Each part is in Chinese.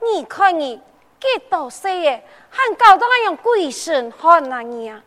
你看你几多岁耶，还搞到那样鬼神汉那你啊！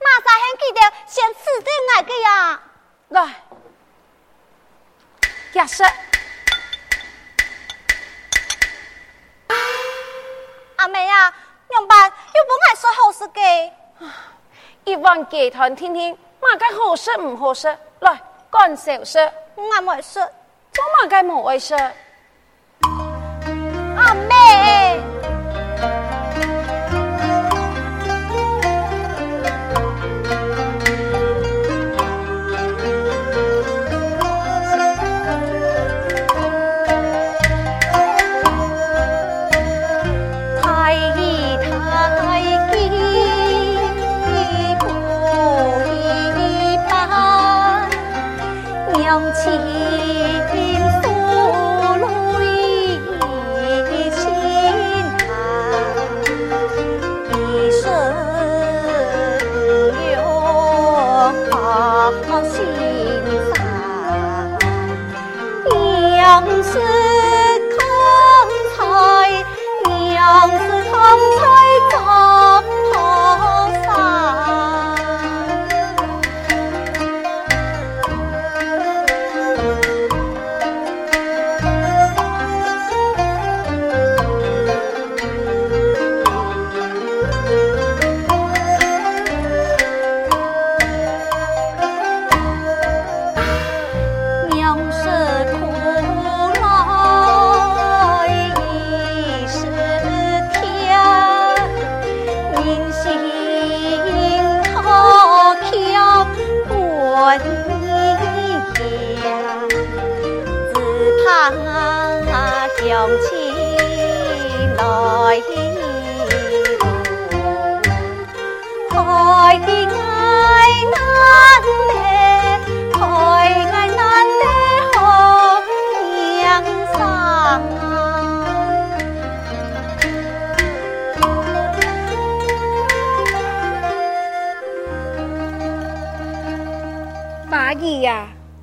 马上还记得先吃点那个呀？来，也是。阿妹啊，娘办又不爱说好事给。一往给团听听，马该好事唔好事？来，干小事，我没事。做马该冇为事。阿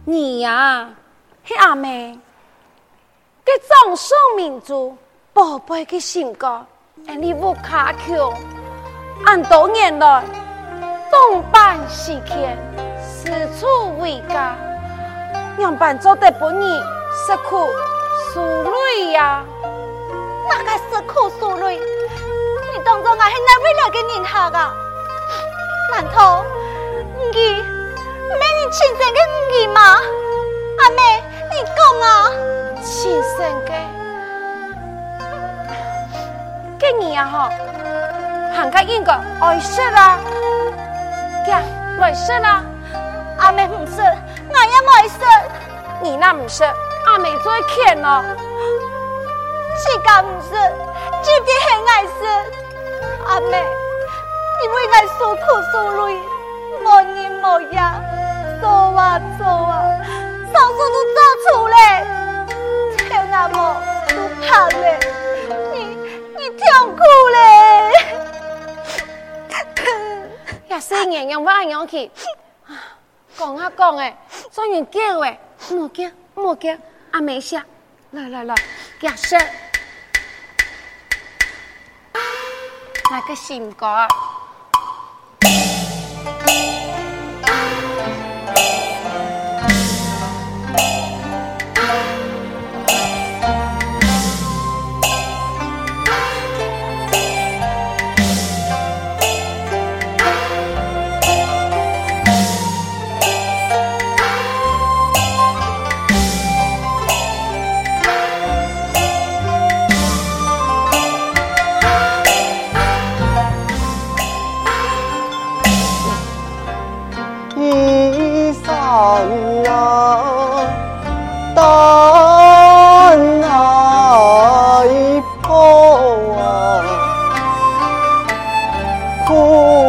你呀、啊，嘿阿妹，给掌上明珠宝贝的性格，哎，你不卡口，俺多年来东办西骗，四处为家，样办做得不易，吃苦受累呀。哪个吃苦受累？你当作俺是哪为了个人下噶？难道你？没你亲生的吗？阿妹，你讲啊！亲生的，给你啊吼，喊个应该爱说啦，呀，爱说啦，阿妹唔说，我也爱说。你那唔说，阿妹最欠咯。自家唔说，自己很爱说。阿妹，你为爱受苦受累，无日无夜。走啊走啊，手术都做出来，听阿母都怕嘞，你你痛苦嘞，呀，生年养娃养去，讲啊讲诶，做人叫诶，莫叫莫叫，阿妹下，来来来，呀生，那个性格。哦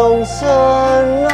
就算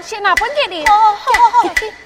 先拿本ย的ใ好好好。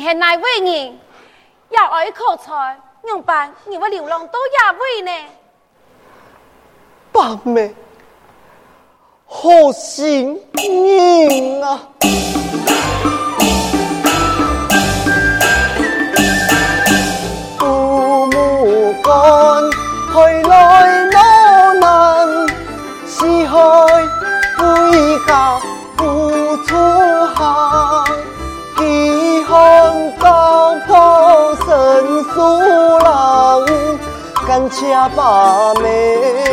是哪位人要爱口才，用办？你们流浪到哪位呢？八妹，好心人啊！家把门。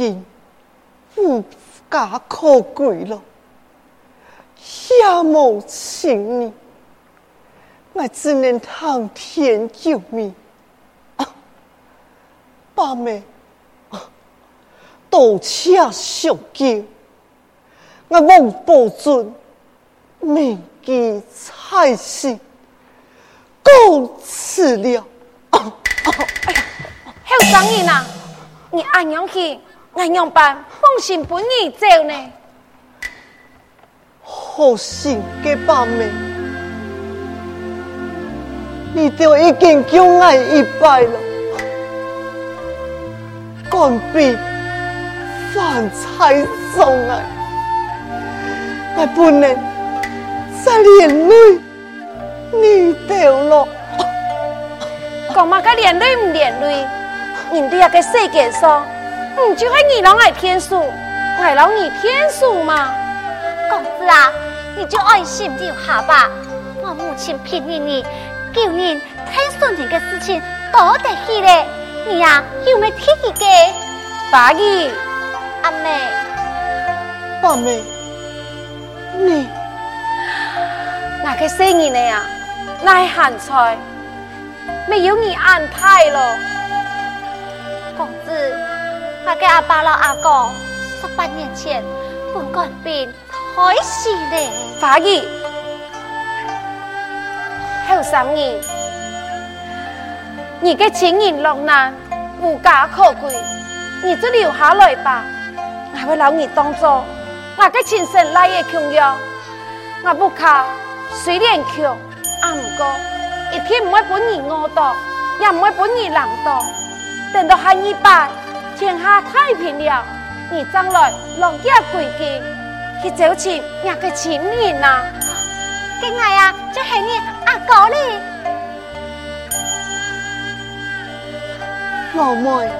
我已经无家可归了，也无亲人，我只能苍天救命。八妹，多谢相救，我望保准铭记在心，告辞了。哦哦，哎呀，后生人呐，你安样去，安样办，放心不你走呢？好心嘅八妹，你就已经叫我一拜了，官兵饭菜送来，我不能再连累你掉了。干嘛个连累唔连累？人哋个世界上，唔就系二郎来骗数，二郎你骗数吗？公子啊，你就爱心留下吧。我母亲骗你你救人太顺利的事情多得去嘞。你呀，有没听一个？八姨，阿妹，八妹，你那个生意呢呀？那系咸菜。没有你安排了，给阿爸老阿哥十八年前本官兵开始嘞。法医，后生儿，你嘅情人落难，无家可归，你就留下来吧。我会留你当做我嘅亲生来嘅供养，我不卡，虽然穷，阿唔过。一天唔会本你饿到，也唔会本你冷到。等到下一拜，天下太平了，你将来落叶归根，去找寻那个亲人呐。今日呀，就系你阿哥哩。老妹，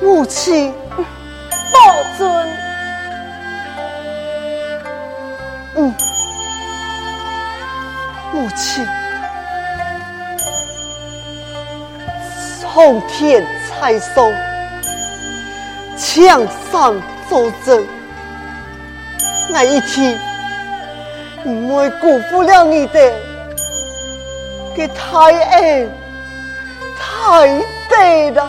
母亲，保重。嗯。母亲，后天在上，墙上作证，那一天唔会辜负了你的，给太恩太对了。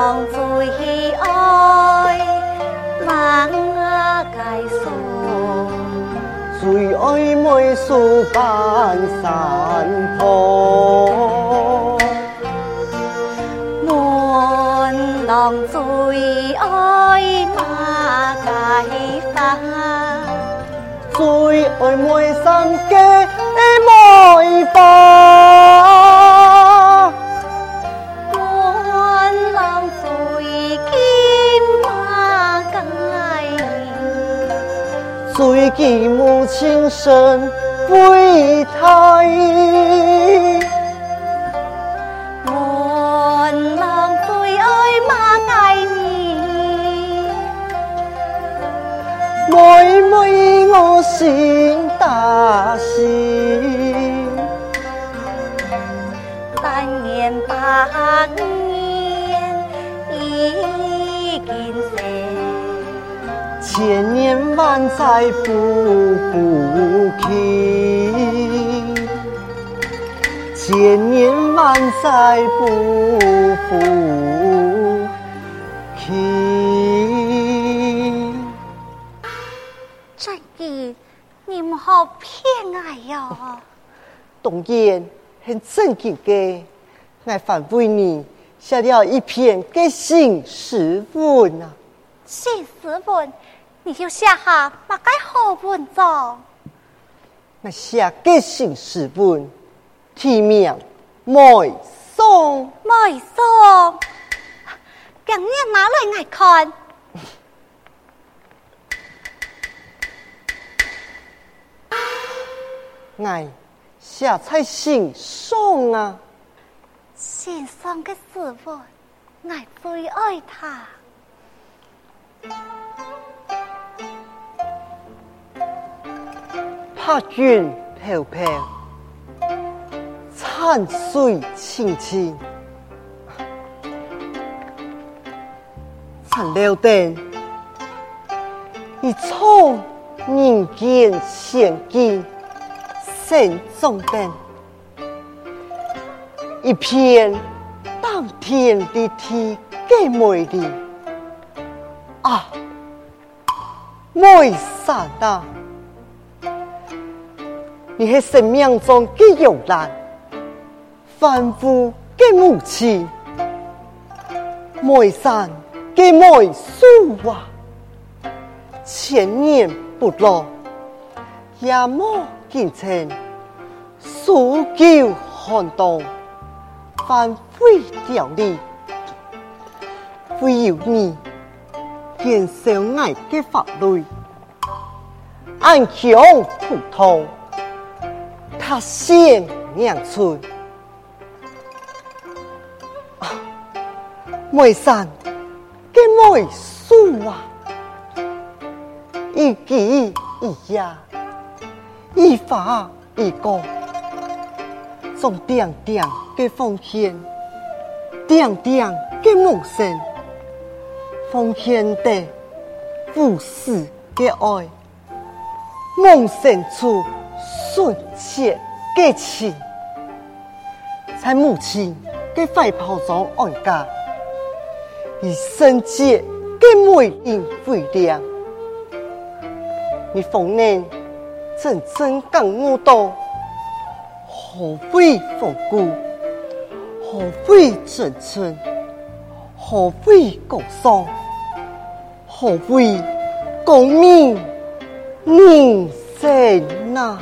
浪最爱万界数，最爱梅树半山坡。满浪最爱马界花，最爱梅山嘅来吧，追记母亲身归胎。妹妹，我心大喜，千年万载不不弃，千年万载不不弃。好偏爱哟！当然很正经的，我反为你写了一篇嘅新诗文啊。新诗文，你就写下乜个好文章？那写个性诗文，题名《梅松》。梅松，今年拿来爱看。爱写在心上啊！心上的师傅，爱最爱他。拍云飘飘，残水清清，残留电，一从人间仙境。心中灯，一片当天的天，几美丽啊！梅山啊，你是生命中的摇篮，反复的母亲，梅山的梅树啊，千年不老，也莫。今晨，数九寒冬，翻飞掉你，唯有你，天生爱的法律，安强普通，他先娘村，梅山嘅梅树啊，一枝一叶。一发一歌，从点点的奉献，点点的梦想，奉献的无私的爱，梦想出纯洁的情，在母亲的怀抱中安家，以圣洁的美丽为亮，你逢年。真正感悟到，何谓风骨，何谓真诚，何谓高尚，何谓功名人生呐？